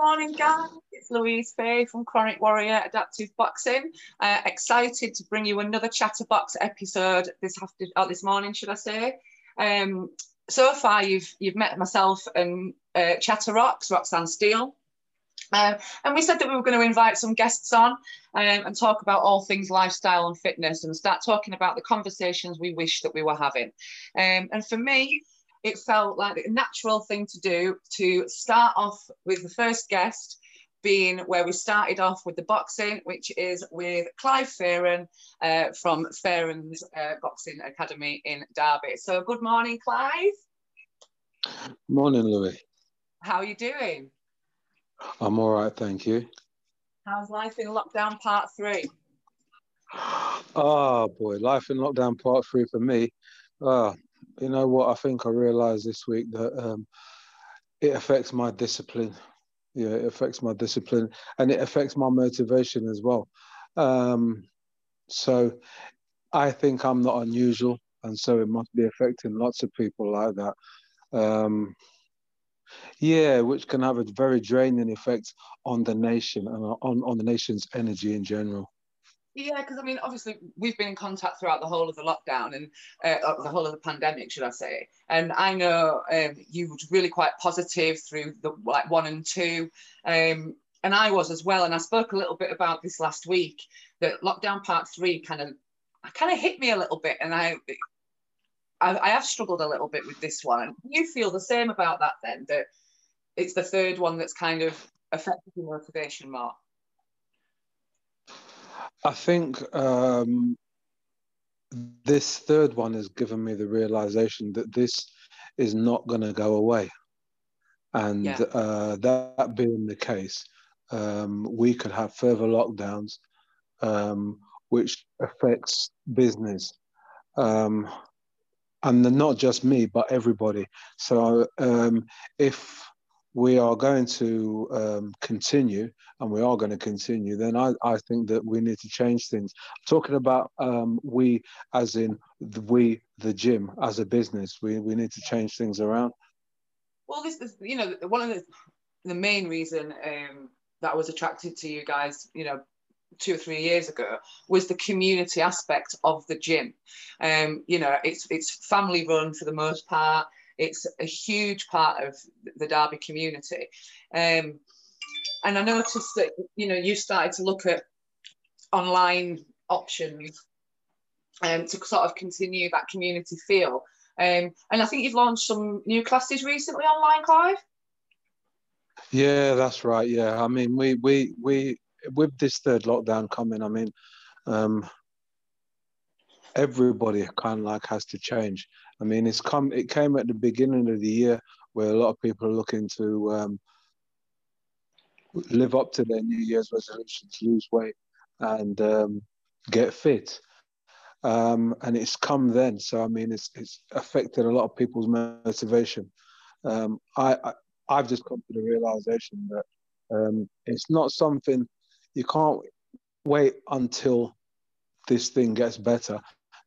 morning, guys. It's Louise Fay from Chronic Warrior Adaptive Boxing. Uh, excited to bring you another Chatterbox episode this after, oh, this morning, should I say? Um, so far, you've you've met myself and uh, Chatterrocks, Roxanne Steele. Uh, and we said that we were going to invite some guests on um, and talk about all things lifestyle and fitness and start talking about the conversations we wish that we were having. Um, and for me, it felt like a natural thing to do to start off with the first guest being where we started off with the boxing, which is with Clive Fearon uh, from Fearon's uh, Boxing Academy in Derby. So, good morning, Clive. Morning, Louis. How are you doing? I'm all right, thank you. How's life in lockdown part three? Oh boy, life in lockdown part three for me. Oh, you know what? I think I realized this week that um, it affects my discipline. Yeah, it affects my discipline and it affects my motivation as well. Um, so I think I'm not unusual, and so it must be affecting lots of people like that. Um, yeah, which can have a very draining effect on the nation and on, on the nation's energy in general. Yeah, because I mean, obviously, we've been in contact throughout the whole of the lockdown and uh, the whole of the pandemic, should I say? And I know um, you were really quite positive through the like one and two, um, and I was as well. And I spoke a little bit about this last week that lockdown part three kind of kind of hit me a little bit, and I, I I have struggled a little bit with this one. You feel the same about that then? That it's the third one that's kind of affected your motivation more. I think um, this third one has given me the realization that this is not going to go away. And yeah. uh, that being the case, um, we could have further lockdowns, um, which affects business. Um, and not just me, but everybody. So um, if we are going to um, continue and we are going to continue, then I, I think that we need to change things. Talking about um, we, as in the, we, the gym, as a business, we, we need to change things around. Well, this is, you know, one of the, the main reason um, that I was attracted to you guys, you know, two or three years ago was the community aspect of the gym. Um, you know, it's it's family run for the most part. It's a huge part of the Derby community. Um, and I noticed that, you know, you started to look at online options um, to sort of continue that community feel. Um, and I think you've launched some new classes recently online, Clive. Yeah, that's right. Yeah, I mean, we we we with this third lockdown coming, I mean, um, everybody kind of like has to change. I mean, it's come. It came at the beginning of the year where a lot of people are looking to um, live up to their New Year's resolutions, lose weight, and um, get fit. Um, and it's come then. So I mean, it's it's affected a lot of people's motivation. Um, I, I I've just come to the realization that um, it's not something you can't wait until this thing gets better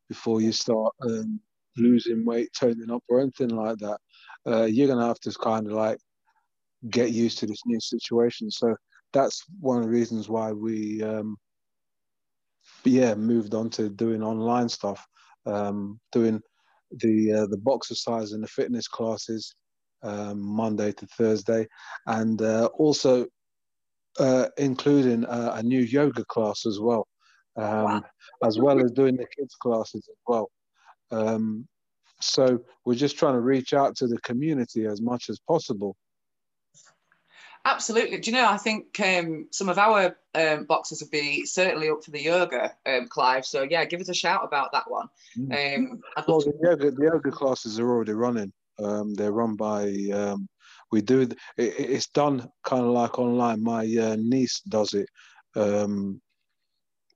before you start um, losing weight, toning up, or anything like that. Uh, you're gonna have to kind of like get used to this new situation. So that's one of the reasons why we, um, yeah, moved on to doing online stuff, um, doing the uh, the box boxercise and the fitness classes um, Monday to Thursday, and uh, also uh, including a new yoga class as well um, wow. as well as doing the kids classes as well. Um, so we're just trying to reach out to the community as much as possible. Absolutely. Do you know? I think um, some of our um, boxers would be certainly up for the yoga, um, Clive. So yeah, give us a shout about that one. Mm. Um, well, the yoga, the yoga classes are already running. Um, they're run by. Um, we do. It, it's done kind of like online. My uh, niece does it. Um,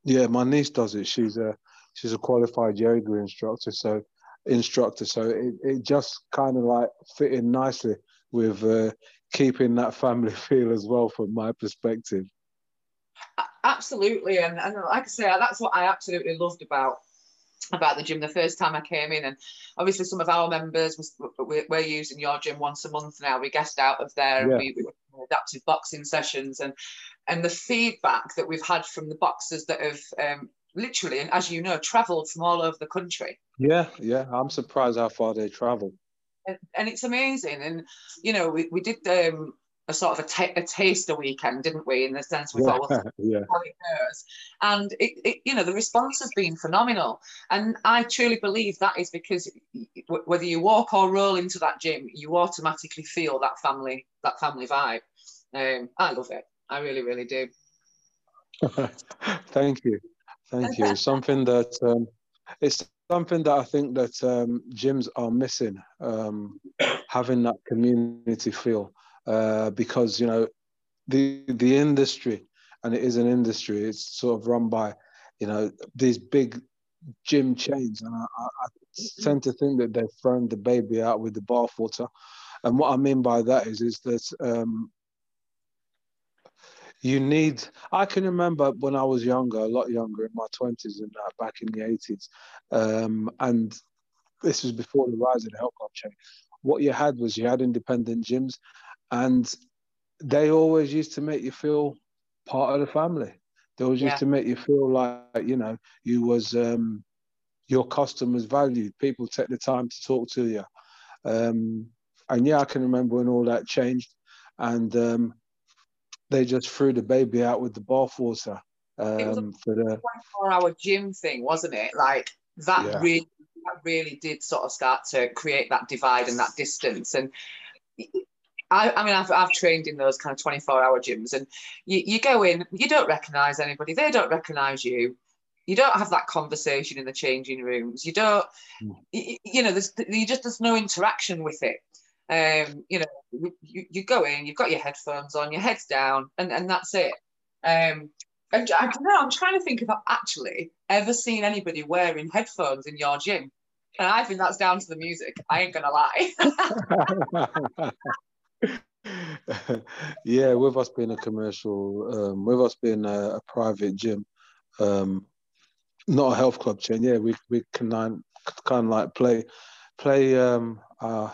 yeah, my niece does it. She's a she's a qualified yoga instructor, so instructor. So it, it just kind of like fit in nicely with uh, keeping that family feel as well, from my perspective. Absolutely, and, and like I say, that's what I absolutely loved about about the gym the first time I came in. And obviously, some of our members was, we're, using your gym once a month now. We guest out of there, yeah. and we, we adaptive boxing sessions and and the feedback that we've had from the boxers that have um, literally, and as you know, travelled from all over the country. Yeah, yeah, I'm surprised how far they travel. And, and it's amazing. And you know, we, we did um, a sort of a, t- a taster weekend, didn't we? In the sense we thought, well, yeah. how it goes. And it, it, you know, the response has been phenomenal. And I truly believe that is because whether you walk or roll into that gym, you automatically feel that family, that family vibe. Um, I love it. I really, really do. Thank you. Thank you. something that um, it's something that I think that um, gyms are missing, um, having that community feel, uh, because you know the the industry, and it is an industry. It's sort of run by, you know, these big gym chains, and I, I, I tend to think that they've thrown the baby out with the bathwater. And what I mean by that is, is that um, you need i can remember when i was younger a lot younger in my 20s and uh, back in the 80s um, and this was before the rise of the health club chain. What you had was you had independent gyms and they always used to make you feel part of the family. They always yeah. used to make you feel like you know you was um, your customers valued. People take the time to talk to you. Um, and yeah i can remember when all that changed and um, they just threw the baby out with the bathwater. Um, it was a um, the 24 hour gym thing, wasn't it? Like that yeah. really, that really did sort of start to create that divide and that distance. And I, I mean, I've, I've trained in those kind of 24 hour gyms, and you, you go in, you don't recognize anybody, they don't recognize you. You don't have that conversation in the changing rooms. You don't, mm. you, you know, there's you just there's no interaction with it. Um, you know, you, you go in, you've got your headphones on, your head's down, and, and that's it. Um, and I don't know, I'm trying to think if I've actually ever seen anybody wearing headphones in your gym. And I think that's down to the music. I ain't gonna lie. yeah, with us being a commercial, um, with us being a, a private gym, um, not a health club chain. Yeah, we we can kind of like play play um, our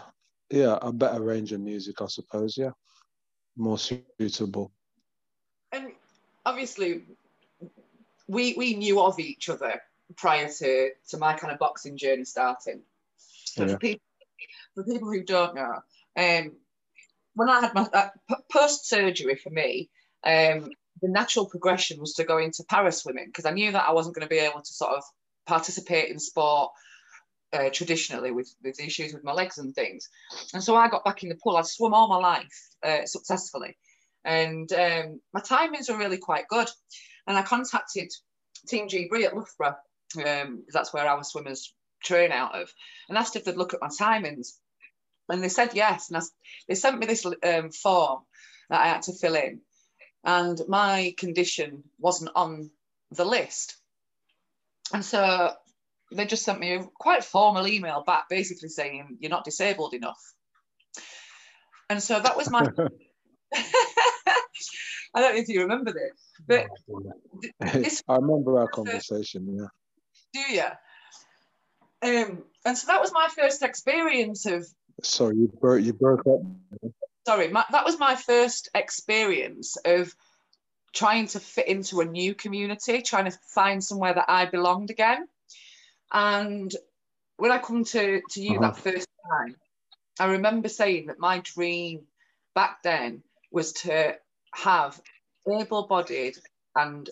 yeah, a better range of music, I suppose. Yeah, more suitable. And obviously, we we knew of each other prior to to my kind of boxing journey starting. yeah. for people for people who don't know, um, when I had my uh, post surgery for me, um, the natural progression was to go into para swimming because I knew that I wasn't going to be able to sort of participate in sport uh, traditionally with, with issues with my legs and things. And so I got back in the pool. I'd swum all my life uh, successfully. And um, my timings were really quite good. And I contacted Team GB at Loughborough, um, that's where our swimmers train out of, and asked if they'd look at my timings. And they said yes. And I, they sent me this um, form that I had to fill in. And my condition wasn't on the list. And so they just sent me a quite formal email back basically saying you're not disabled enough. And so that was my i don't know if you remember this but this i remember our conversation yeah. Do you um and so that was my first experience of sorry you broke you broke up. Sorry my, that was my first experience of trying to fit into a new community trying to find somewhere that i belonged again and when I come to, to you uh-huh. that first time, I remember saying that my dream back then was to have able bodied and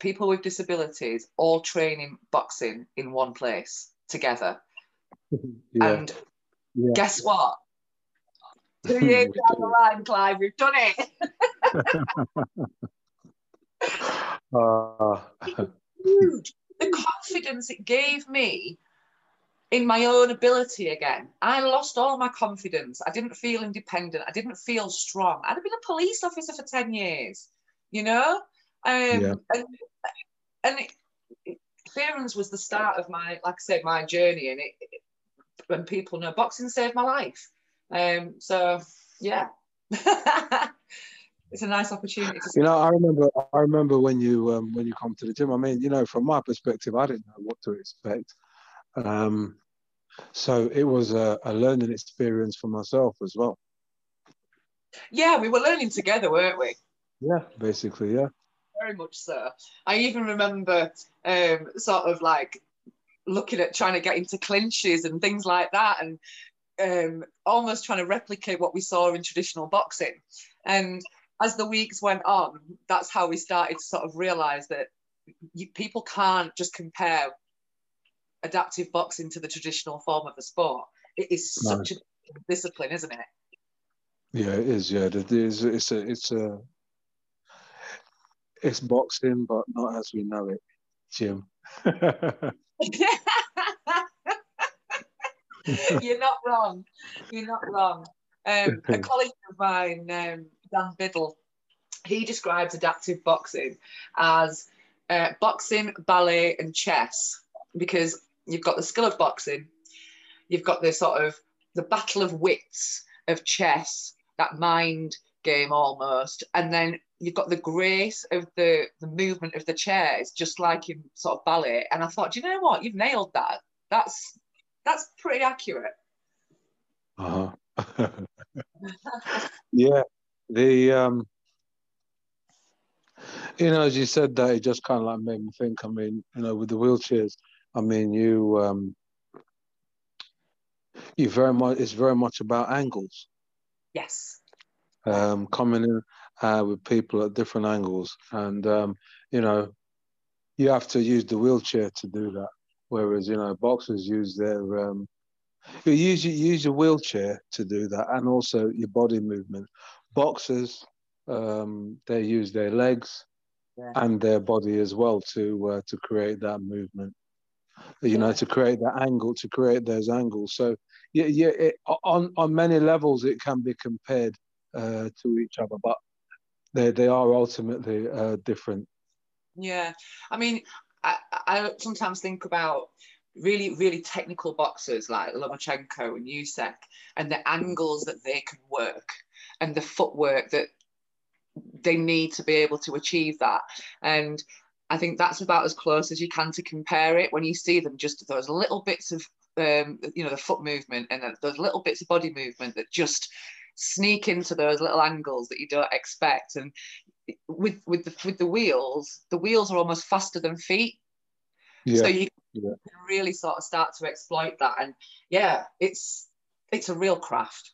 people with disabilities all training boxing in one place together. Yeah. And yeah. guess what? Two years down the line, Clive, we've done it. uh. Huge the confidence it gave me in my own ability again. I lost all my confidence. I didn't feel independent. I didn't feel strong. I'd been a police officer for 10 years, you know? Um, yeah. And, and it, Fearon's was the start of my, like I said, my journey. And it, it, when people know boxing saved my life. Um, so, yeah. it's a nice opportunity. you know, I remember, I remember when you um, when you come to the gym. I mean, you know, from my perspective, I didn't know what to expect. Um, so it was a, a learning experience for myself as well. Yeah, we were learning together, weren't we? Yeah, basically, yeah. Very much so. I even remember um, sort of like looking at trying to get into clinches and things like that, and um, almost trying to replicate what we saw in traditional boxing. And as the weeks went on, that's how we started to sort of realize that you, people can't just compare adaptive boxing to the traditional form of the sport. It is such no. a discipline, isn't it? Yeah, it is. Yeah, it is. It's a, it's a, it's boxing, but not as we know it, Jim. You're not wrong. You're not wrong. Um, a colleague of mine, um, Dan Biddle, he describes adaptive boxing as uh, boxing, ballet, and chess because you've got the skill of boxing, you've got the sort of the battle of wits of chess, that mind game almost, and then you've got the grace of the the movement of the chairs, just like in sort of ballet. And I thought, do you know what? You've nailed that. That's that's pretty accurate. Uh huh. yeah, the um, you know, as you said that, it just kind of like made me think. I mean, you know, with the wheelchairs, I mean, you um, you very much. It's very much about angles. Yes. Um, coming in uh, with people at different angles, and um, you know, you have to use the wheelchair to do that. Whereas you know, boxers use their um, you use you use your wheelchair to do that, and also your body movement. Boxers, um, they use their legs yeah. and their body as well to uh, to create that movement. You yeah. know, to create that angle, to create those angles. So yeah, yeah. It, on on many levels, it can be compared uh, to each other, but they they are ultimately uh, different. Yeah, I mean, I, I sometimes think about really, really technical boxers like Lomachenko and Usyk and the angles that they can work and the footwork that they need to be able to achieve that. And I think that's about as close as you can to compare it when you see them just those little bits of um, you know the foot movement and those little bits of body movement that just sneak into those little angles that you don't expect and with with the with the wheels the wheels are almost faster than feet yeah. so you yeah. can really sort of start to exploit that and yeah it's it's a real craft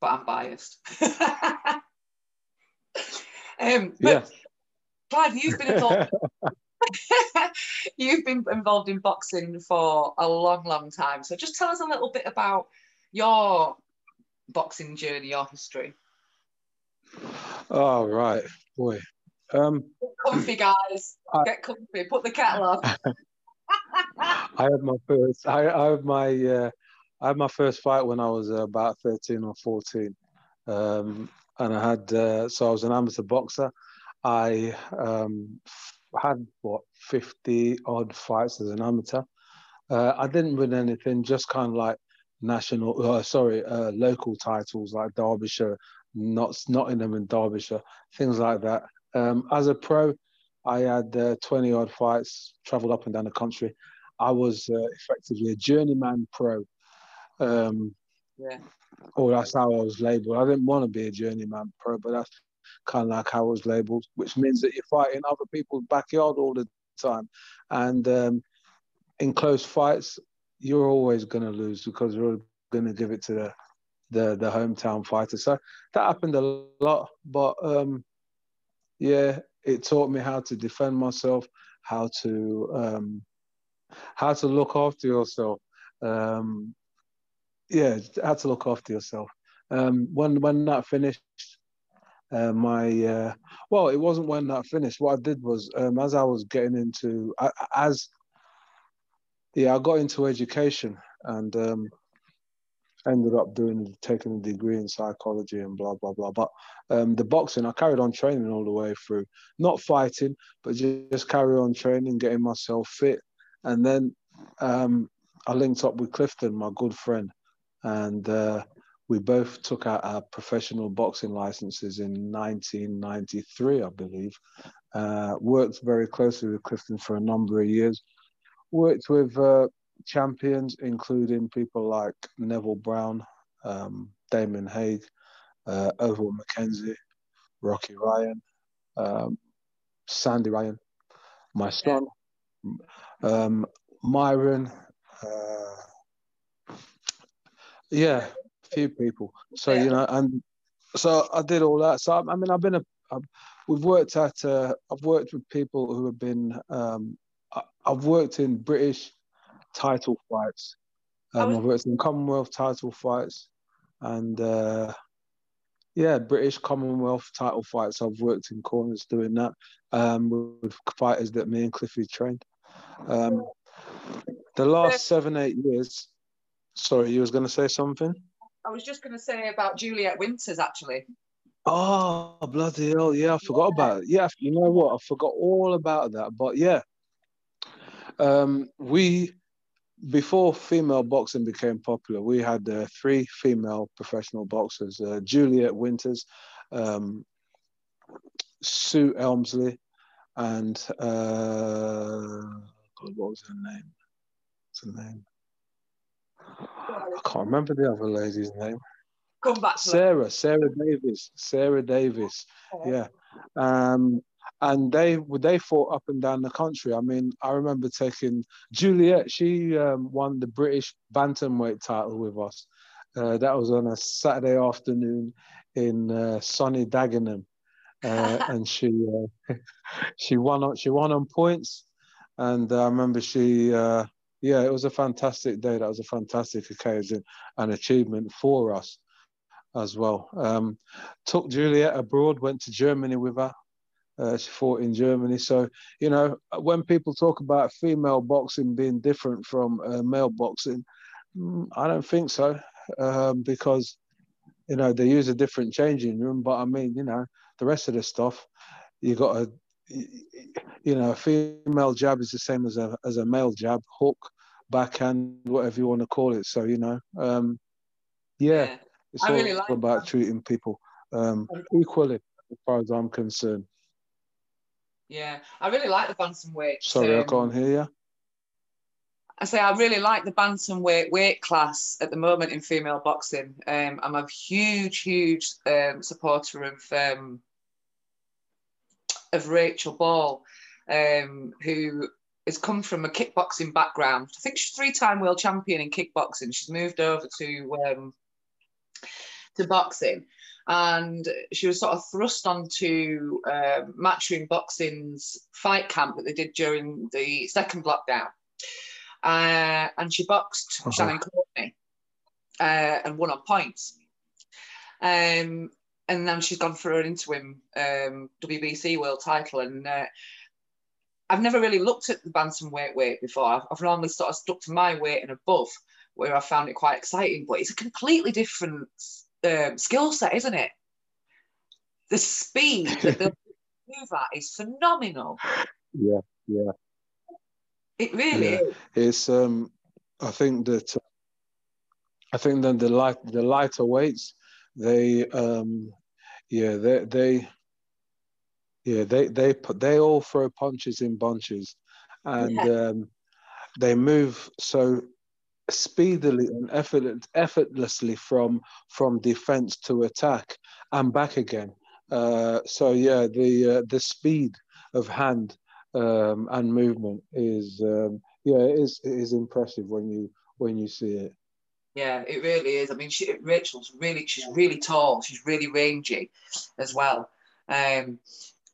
but i'm biased um, but yeah. Clive, you've been involved. you've been involved in boxing for a long, long time. So just tell us a little bit about your boxing journey, your history. Oh right, boy. Um, Get comfy, guys. I, Get comfy. Put the kettle on. I had my first. I, I had my. Uh, I had my first fight when I was uh, about thirteen or fourteen. Um, and I had uh, so I was an amateur boxer. I um, had what fifty odd fights as an amateur. Uh, I didn't win anything, just kind of like national, uh, sorry, uh, local titles like Derbyshire, not Nottingham and Derbyshire, things like that. Um, as a pro, I had uh, twenty odd fights, travelled up and down the country. I was effectively a journeyman pro. Um, yeah. Or that's how I was labelled. I didn't want to be a journeyman pro, but that's kind of like how I was labelled, which means that you're fighting other people's backyard all the time. And um, in close fights, you're always going to lose because you're going to give it to the, the the hometown fighter. So that happened a lot, but um, yeah, it taught me how to defend myself, how to um, how to look after yourself. Um, yeah, had to look after yourself. Um, when when that finished, uh, my uh, well, it wasn't when that finished. What I did was, um, as I was getting into, I, as yeah, I got into education and um, ended up doing taking a degree in psychology and blah blah blah. But um, the boxing, I carried on training all the way through, not fighting, but just, just carry on training, getting myself fit, and then um, I linked up with Clifton, my good friend, and uh, we both took out our professional boxing licenses in 1993, I believe. Uh, worked very closely with Clifton for a number of years. Worked with uh, champions, including people like Neville Brown, um, Damon Haig, uh, Oval McKenzie, Rocky Ryan, um, Sandy Ryan, my son, um, Myron. Uh, yeah, a few people. So you know, and so I did all that. So I, I mean, I've been a. I've, we've worked at. Uh, I've worked with people who have been. Um, I, I've worked in British title fights. Um, I've worked in Commonwealth title fights, and uh, yeah, British Commonwealth title fights. I've worked in corners doing that um, with fighters that me and Cliffy trained. Um, the last seven, eight years. Sorry, you was going to say something? I was just going to say about Juliet Winters, actually. Oh, bloody hell. Yeah, I forgot yeah. about it. Yeah, you know what? I forgot all about that. But yeah, um, we, before female boxing became popular, we had uh, three female professional boxers uh, Juliet Winters, um, Sue Elmsley, and uh, God, what was her name? What's her name? I can't remember the other lady's name. Come back. Sarah, Sarah Davis, Sarah Davis. Yeah. Um, and they they fought up and down the country. I mean, I remember taking Juliet. She um, won the British bantamweight title with us. Uh, that was on a Saturday afternoon in uh, sunny Dagenham, uh, and she uh, she won on she won on points. And I remember she uh, yeah, it was a fantastic day. That was a fantastic occasion and achievement for us as well. Um, took Juliet abroad, went to Germany with her. Uh, she fought in Germany. So, you know, when people talk about female boxing being different from uh, male boxing, mm, I don't think so um, because, you know, they use a different changing room. But I mean, you know, the rest of the stuff, you got to you know, a female jab is the same as a as a male jab, hook, backhand, whatever you want to call it. So you know, um, yeah, yeah. it's I all really like about that. treating people um, equally, as far as I'm concerned. Yeah, I really like the bantamweight. Sorry, um, I can't hear you. I say I really like the bantamweight weight class at the moment in female boxing. Um, I'm a huge, huge um, supporter of um, of Rachel Ball, um, who has come from a kickboxing background. I think she's three-time world champion in kickboxing. She's moved over to um, to boxing, and she was sort of thrust onto uh, Matchroom Boxing's fight camp that they did during the second lockdown. Uh, and she boxed uh-huh. Shannon Courtney uh, and won on points. Um, and then she's gone for an interim um, WBC world title. And uh, I've never really looked at the bantamweight weight before. I've, I've, normally sort of stuck to my weight and above, where I found it quite exciting. But it's a completely different um, skill set, isn't it? The speed that they move at is phenomenal. Yeah, yeah. It really yeah. is. It's um, I think that I think that the light the lighter weights they um yeah they they yeah they they they all throw punches in bunches. And yeah. um they move so speedily and effort, effortlessly from from defense to attack and back again. Uh so yeah the uh, the speed of hand um and movement is um yeah it is it is impressive when you when you see it yeah, it really is. I mean, she, Rachel's really, she's really tall. She's really rangy as well. Um,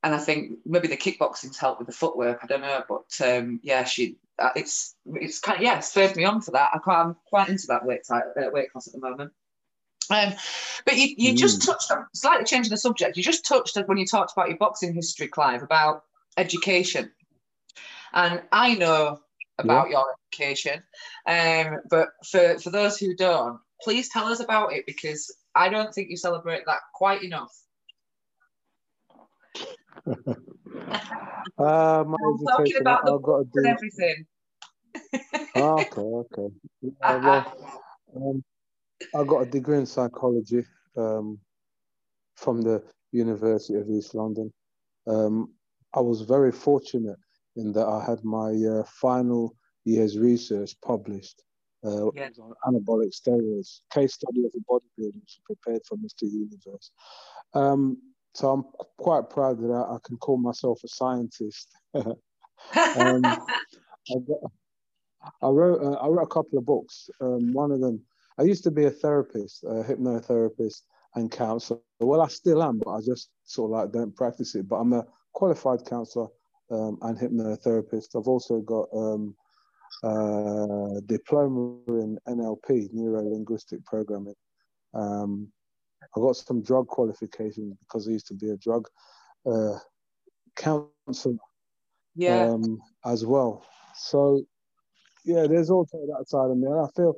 and I think maybe the kickboxing's helped with the footwork. I don't know, but um, yeah, she, uh, it's, it's kind of, yeah, spurred me on for that. I quite, I'm quite into that weight, type, uh, weight class at the moment. Um, but you, you mm. just touched on, slightly changing the subject, you just touched when you talked about your boxing history, Clive, about education. And I know about yeah. your education. Um, but for, for those who don't, please tell us about it because I don't think you celebrate that quite enough. uh, my I'm talking about the and everything. okay, okay. Yeah, well, um, I got a degree in psychology um, from the University of East London. Um, I was very fortunate in that I had my uh, final year's research published uh, yeah. on anabolic steroids. Case study of a bodybuilder prepared for Mr. Universe. Um, so I'm quite proud that I, I, can call myself a scientist. um, I, I, wrote uh, I wrote a couple of books. Um, one of them, I used to be a therapist, a hypnotherapist and counselor. Well, I still am, but I just sort of like don't practice it. But I'm a qualified counselor um, and hypnotherapist. I've also got um, a diploma in NLP, neuro linguistic programming. Um, I got some drug qualifications because I used to be a drug uh, counselor yeah. um, as well. So, yeah, there's also that side of me. And I feel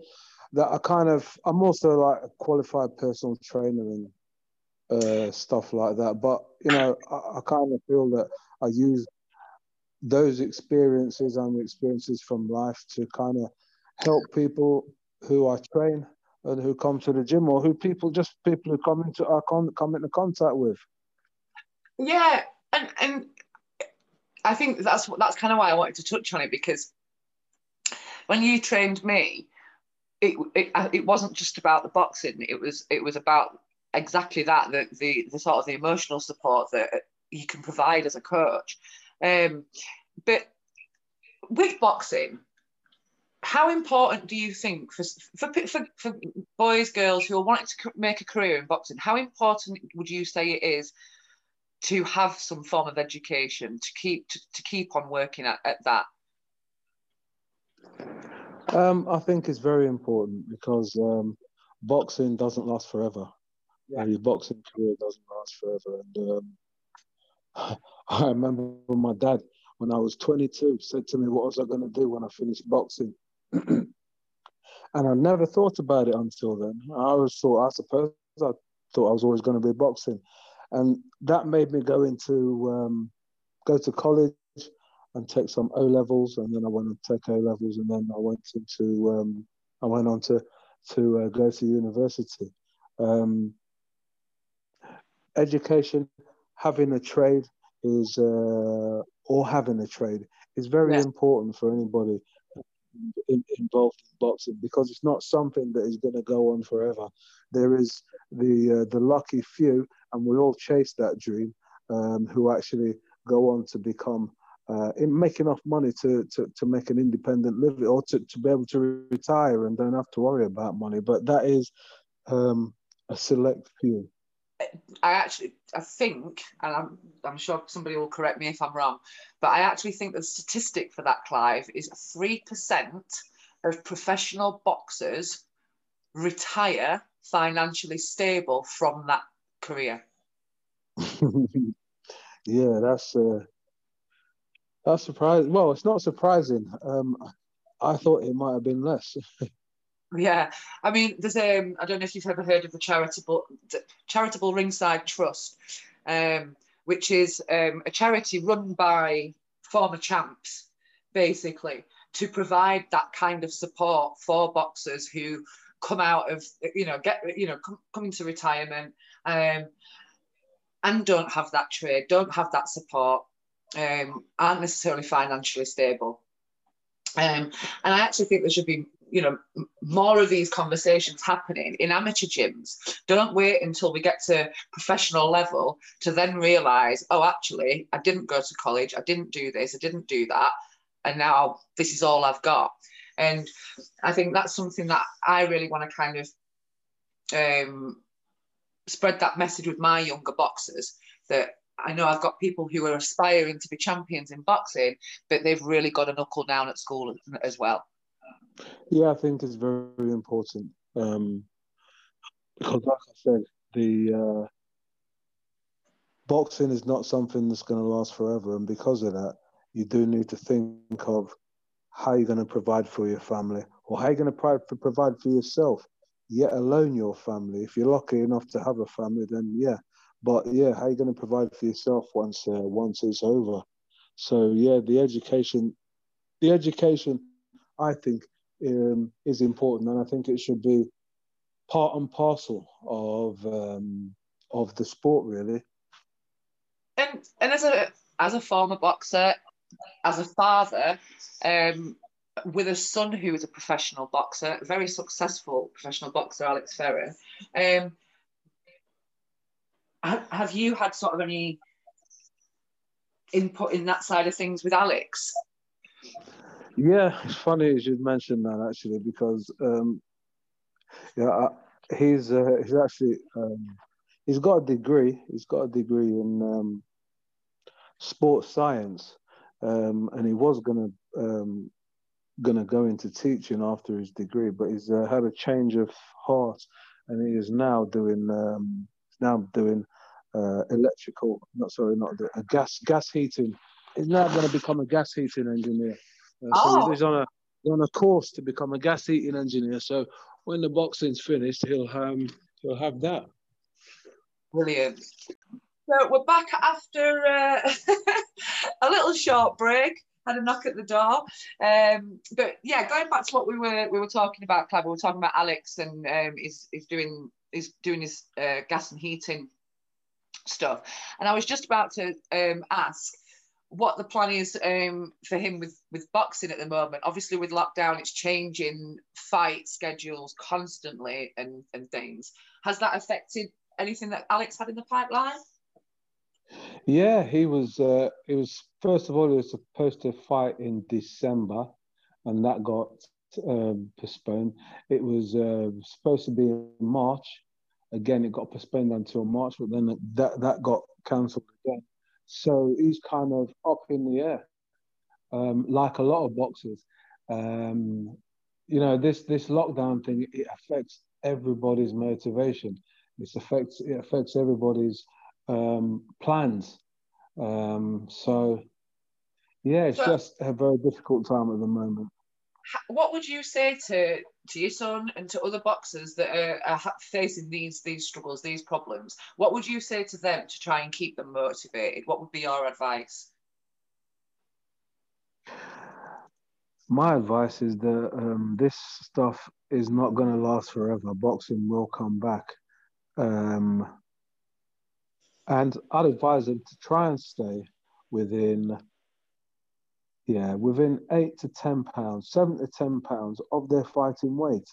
that I kind of, I'm also like a qualified personal trainer and uh, stuff like that. But, you know, I, I kind of feel that I use those experiences and experiences from life to kind of help people who I train and who come to the gym or who people just people who come into our con- come into contact with. Yeah, and and I think that's that's kind of why I wanted to touch on it because when you trained me, it it, uh, it wasn't just about the boxing. It was it was about exactly that the the, the sort of the emotional support that you can provide as a coach. Um, but with boxing, how important do you think for, for, for, for boys, girls who are wanting to make a career in boxing, how important would you say it is to have some form of education to keep to, to keep on working at, at that? Um, I think it's very important because um, boxing doesn't last forever. Yeah. your boxing career doesn't last forever. And um, I remember my dad, when I was 22, said to me, What was I going to do when I finished boxing? and I never thought about it until then. I always thought, I suppose, I thought I was always going to be boxing, and that made me go into um, go to college and take some O levels, and then I went to take O levels, and then I went into um, I went on to to uh, go to university. Um, education, having a trade is uh, or having a trade is very yeah. important for anybody in, involved in boxing because it's not something that is going to go on forever. There is the uh, the lucky few, and we all chase that dream, um, who actually go on to become uh, make enough money to, to, to make an independent living or to, to be able to retire and don't have to worry about money. But that is um, a select few. I actually, I think, and I'm, I'm sure somebody will correct me if I'm wrong, but I actually think the statistic for that, Clive, is 3% of professional boxers retire financially stable from that career. yeah, that's uh, that's surprising. Well, it's not surprising. Um, I thought it might have been less. Yeah, I mean, there's um, I don't know if you've ever heard of the charitable charitable Ringside Trust, um, which is um, a charity run by former champs, basically to provide that kind of support for boxers who come out of you know get you know come, coming to retirement um, and don't have that trade, don't have that support, um, aren't necessarily financially stable. Um, and I actually think there should be you know more of these conversations happening in amateur gyms don't wait until we get to professional level to then realize oh actually i didn't go to college i didn't do this i didn't do that and now this is all i've got and i think that's something that i really want to kind of um, spread that message with my younger boxers that I know I've got people who are aspiring to be champions in boxing, but they've really got to knuckle down at school as well. Yeah, I think it's very important um, because, like I said, the uh, boxing is not something that's going to last forever, and because of that, you do need to think of how you're going to provide for your family or how you're going to provide for yourself, yet alone your family. If you're lucky enough to have a family, then yeah. But yeah, how are you going to provide for yourself once uh, once it's over? So yeah, the education, the education, I think um, is important, and I think it should be part and parcel of um, of the sport, really. And and as a as a former boxer, as a father, um, with a son who is a professional boxer, very successful professional boxer, Alex Fearon. Um, have you had sort of any input in that side of things with Alex? Yeah, it's funny as you mentioned that actually because um, yeah, he's uh, he's actually um, he's got a degree. He's got a degree in um, sports science, um, and he was gonna um, gonna go into teaching after his degree, but he's uh, had a change of heart, and he is now doing um, now doing uh, electrical. Not sorry, not the, gas gas heating. He's now going to become a gas heating engineer. Uh, so oh. he's on a on a course to become a gas heating engineer. So when the boxing's finished, he'll um he'll have that. Brilliant. So we're back after uh, a little short break. Had a knock at the door, um, but yeah, going back to what we were we were talking about, Clive. We were talking about Alex and um, he's, he's doing he's doing his uh, gas and heating stuff, and I was just about to um, ask what the plan is um, for him with with boxing at the moment. Obviously, with lockdown, it's changing fight schedules constantly and and things. Has that affected anything that Alex had in the pipeline? Yeah, he was. Uh, he was first of all, he was supposed to fight in December, and that got um, postponed. It was uh, supposed to be in March. Again, it got postponed until March, but then that that got cancelled again. So he's kind of up in the air, um, like a lot of boxers. Um, you know, this this lockdown thing it affects everybody's motivation. It affects it affects everybody's um, plans. Um, so, yeah, it's just a very difficult time at the moment. What would you say to to your son and to other boxers that are, are facing these these struggles, these problems? What would you say to them to try and keep them motivated? What would be your advice? My advice is that um, this stuff is not going to last forever. Boxing will come back. Um, and I'd advise them to try and stay within, yeah, within eight to ten pounds, seven to ten pounds of their fighting weight.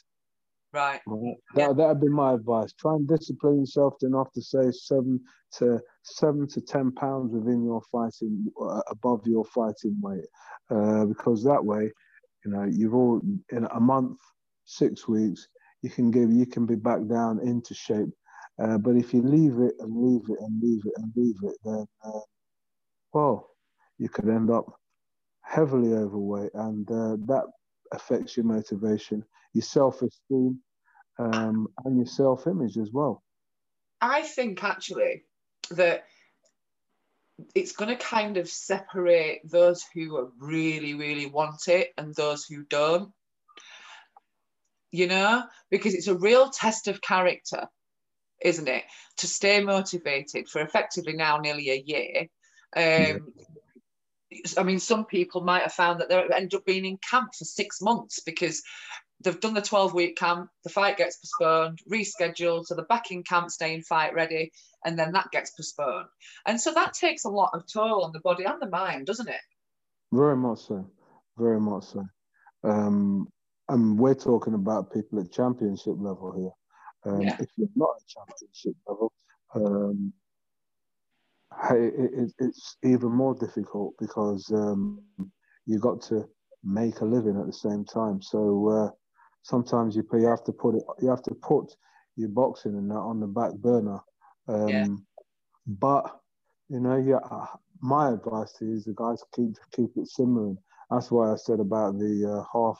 Right. right? Yeah. That that'd be my advice. Try and discipline yourself enough to say seven to seven to ten pounds within your fighting uh, above your fighting weight, uh, because that way, you know, you've all in a month, six weeks, you can give you can be back down into shape uh, but if you leave it and leave it and leave it and leave it, then, uh, well, you could end up heavily overweight, and uh, that affects your motivation, your self esteem, um, and your self image as well. I think actually that it's going to kind of separate those who really, really want it and those who don't. You know, because it's a real test of character isn't it? To stay motivated for effectively now nearly a year. Um, yeah. I mean, some people might have found that they end up being in camp for six months because they've done the 12 week camp, the fight gets postponed, rescheduled, so they're back in camp staying fight ready, and then that gets postponed. And so that takes a lot of toll on the body and the mind, doesn't it? Very much so. Very much so. Um, and we're talking about people at championship level here. Um, yeah. If you're not at championship level, um, it, it, it's even more difficult because um, you got to make a living at the same time. So uh, sometimes you you have to put it you have to put your boxing and that on the back burner. Um, yeah. But you know, yeah, my advice to you is the guys keep keep it simmering. That's why I said about the uh, half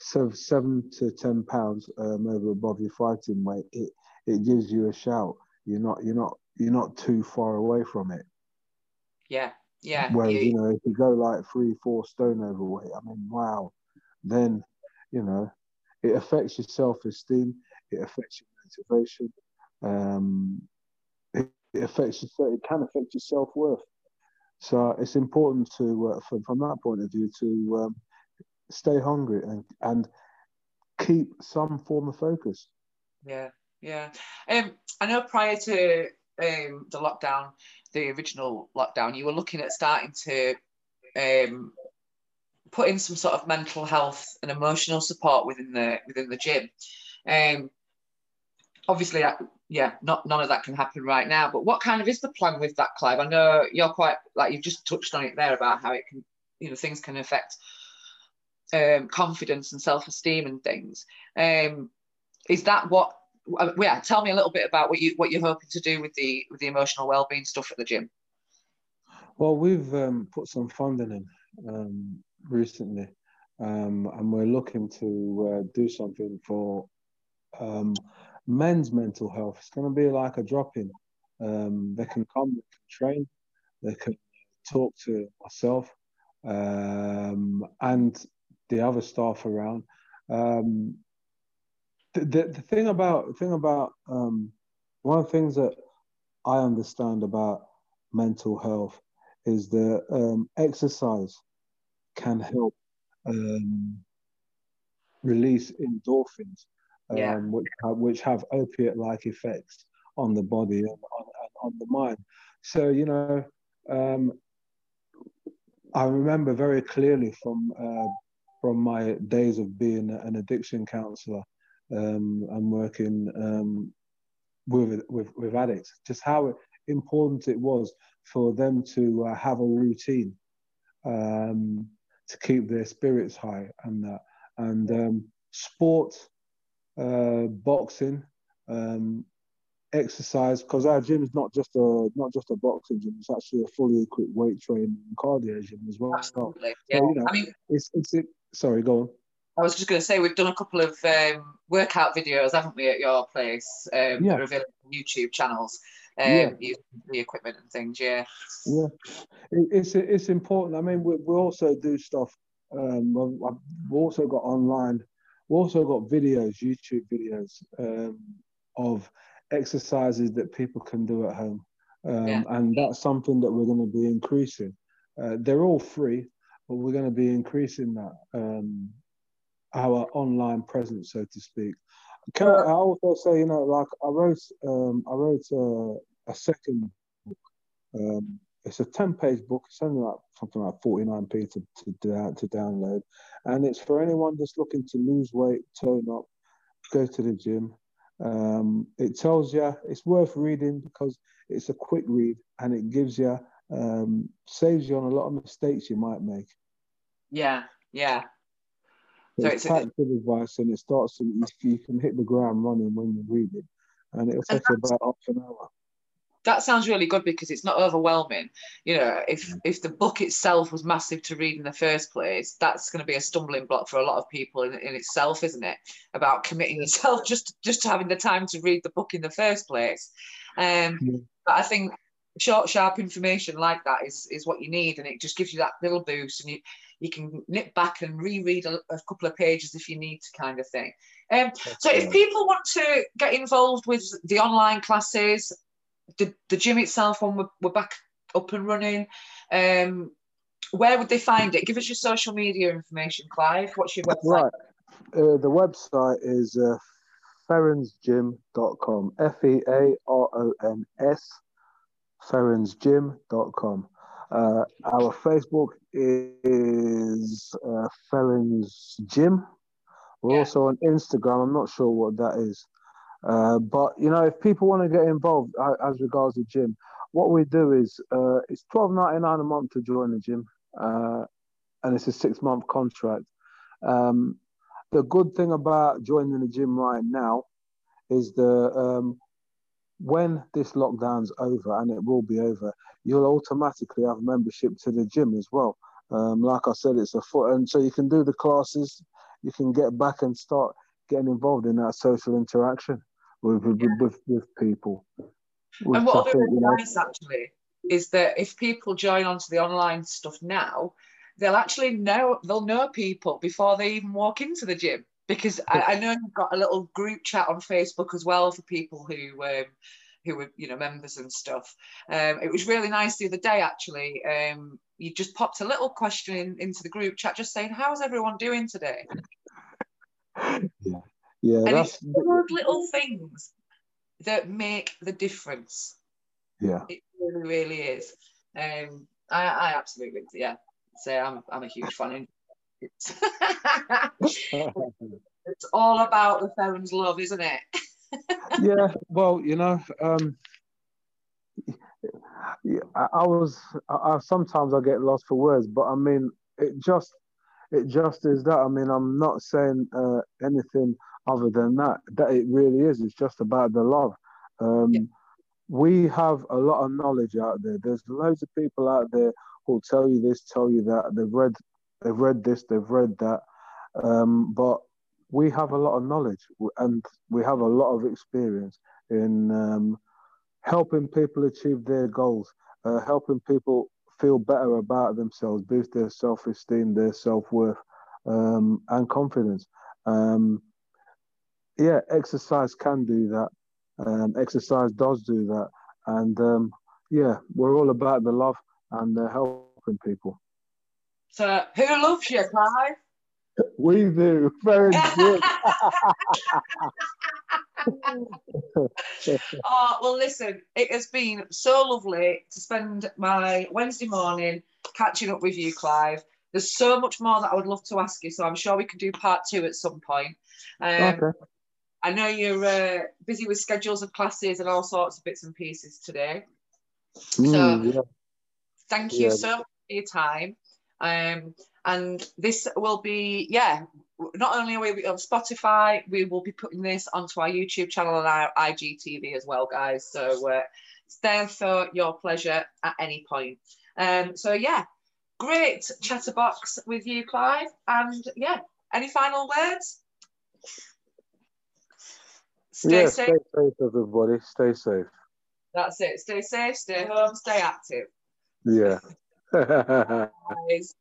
seven, seven to ten pounds um, over above your fighting weight, it it gives you a shout. You're not you're not you're not too far away from it. Yeah, yeah. Whereas you, you know if you go like three four stone overweight, I mean wow, then you know it affects your self esteem, it affects your motivation, um, it, it affects your, it can affect your self worth. So it's important to, uh, from, from that point of view, to um, stay hungry and, and keep some form of focus. Yeah, yeah. Um, I know prior to um, the lockdown, the original lockdown, you were looking at starting to um, in some sort of mental health and emotional support within the within the gym. Um, obviously, yeah, not none of that can happen right now. But what kind of is the plan with that, Clive? I know you're quite like you've just touched on it there about how it can, you know, things can affect um, confidence and self esteem and things. Um, is that what? Yeah, tell me a little bit about what you what you're hoping to do with the with the emotional well being stuff at the gym. Well, we've um, put some funding in um, recently, um, and we're looking to uh, do something for um, men's mental health. It's going to be like a drop in. Um, they can come, they can train, they can talk to myself um, and the other staff around. Um, the, the, thing about the thing about um, one of the things that I understand about mental health is that um, exercise can help um, release endorphins yeah. um, which, have, which have opiate-like effects on the body and on, on the mind. So, you know, um, I remember very clearly from uh, from my days of being an addiction counselor um, and working um, with, with, with addicts, just how important it was for them to uh, have a routine um, to keep their spirits high and that. And um, sport uh, boxing, um, exercise, because our gym is not just a not just a boxing gym; it's actually a fully equipped weight training and cardio gym as well. Absolutely, yeah. So, you know, I mean, it's it's it, sorry, go on. I was just going to say we've done a couple of um, workout videos, haven't we, at your place? Um, yeah. Revealing YouTube channels, um, yeah. using the equipment and things. Yeah. Yeah, it, it's it's important. I mean, we, we also do stuff. Um, we've also got online we also got videos, YouTube videos um, of exercises that people can do at home. Um, yeah. And that's something that we're going to be increasing. Uh, they're all free, but we're going to be increasing that, um, our online presence, so to speak. Can I, I also say, you know, like I wrote, um, I wrote a, a second book um, it's a 10 page book. It's only like something like 49p to, to, to download. And it's for anyone that's looking to lose weight, tone up, go to the gym. Um, it tells you it's worth reading because it's a quick read and it gives you, um, saves you on a lot of mistakes you might make. Yeah, yeah. So it's, it's with advice and it starts to, you can hit the ground running when you read it. And it'll take about half an hour that sounds really good because it's not overwhelming. You know, if if the book itself was massive to read in the first place, that's going to be a stumbling block for a lot of people in, in itself, isn't it? About committing yourself just just having the time to read the book in the first place. Um, yeah. But I think short, sharp information like that is is what you need, and it just gives you that little boost, and you you can nip back and reread a, a couple of pages if you need to, kind of thing. Um, so if people want to get involved with the online classes, the, the gym itself when we're, we're back up and running um where would they find it? Give us your social media information clive. What's your website? Right. Uh, the website is uh, fearonsgym.com f-e-a-r-o-n-s fearonsgym.com uh, our facebook is uh, Fearon's gym we're yeah. also on instagram i'm not sure what that is uh, but you know, if people want to get involved uh, as regards the gym, what we do is uh, it's twelve ninety nine a month to join the gym, uh, and it's a six month contract. Um, the good thing about joining the gym right now is the um, when this lockdown's over, and it will be over, you'll automatically have membership to the gym as well. Um, like I said, it's a foot, and so you can do the classes, you can get back and start getting involved in that social interaction with with, yeah. with, with people. and what I'll be nice actually is that if people join onto the online stuff now, they'll actually know they'll know people before they even walk into the gym. Because I, I know you've got a little group chat on Facebook as well for people who um, who were you know members and stuff. Um, it was really nice the other day actually. Um, you just popped a little question in, into the group chat, just saying, "How's everyone doing today?" yeah, yeah, and it's those little things that make the difference. Yeah, it really, really is. Um, I, I absolutely, yeah, say I'm, I'm a huge fan. It's, it's all about the Fearon's love, isn't it? yeah, well, you know, um, yeah, I, I was. I, I, sometimes I get lost for words, but I mean, it just, it just is that. I mean, I'm not saying uh, anything other than that. That it really is. It's just about the love. Um, yeah. We have a lot of knowledge out there. There's loads of people out there who'll tell you this, tell you that. They've read, they've read this, they've read that. Um, but we have a lot of knowledge and we have a lot of experience in um, helping people achieve their goals, uh, helping people feel better about themselves, boost their self esteem, their self worth, um, and confidence. Um, yeah, exercise can do that. Um, exercise does do that. And um, yeah, we're all about the love and helping people. So, who loves you, Clive? We do. Very good. oh, well, listen, it has been so lovely to spend my Wednesday morning catching up with you, Clive. There's so much more that I would love to ask you, so I'm sure we can do part two at some point. Um, okay. I know you're uh, busy with schedules of classes and all sorts of bits and pieces today. Mm, so, yeah. thank you yeah. so much for your time. Um, and this will be, yeah, not only are we on Spotify, we will be putting this onto our YouTube channel and our IGTV as well, guys. So uh, it's there for your pleasure at any point. Um, so yeah, great chatterbox with you, Clive. And yeah, any final words? Stay yeah, safe. Stay safe, everybody. Stay safe. That's it. Stay safe, stay home, stay active. Yeah. Mas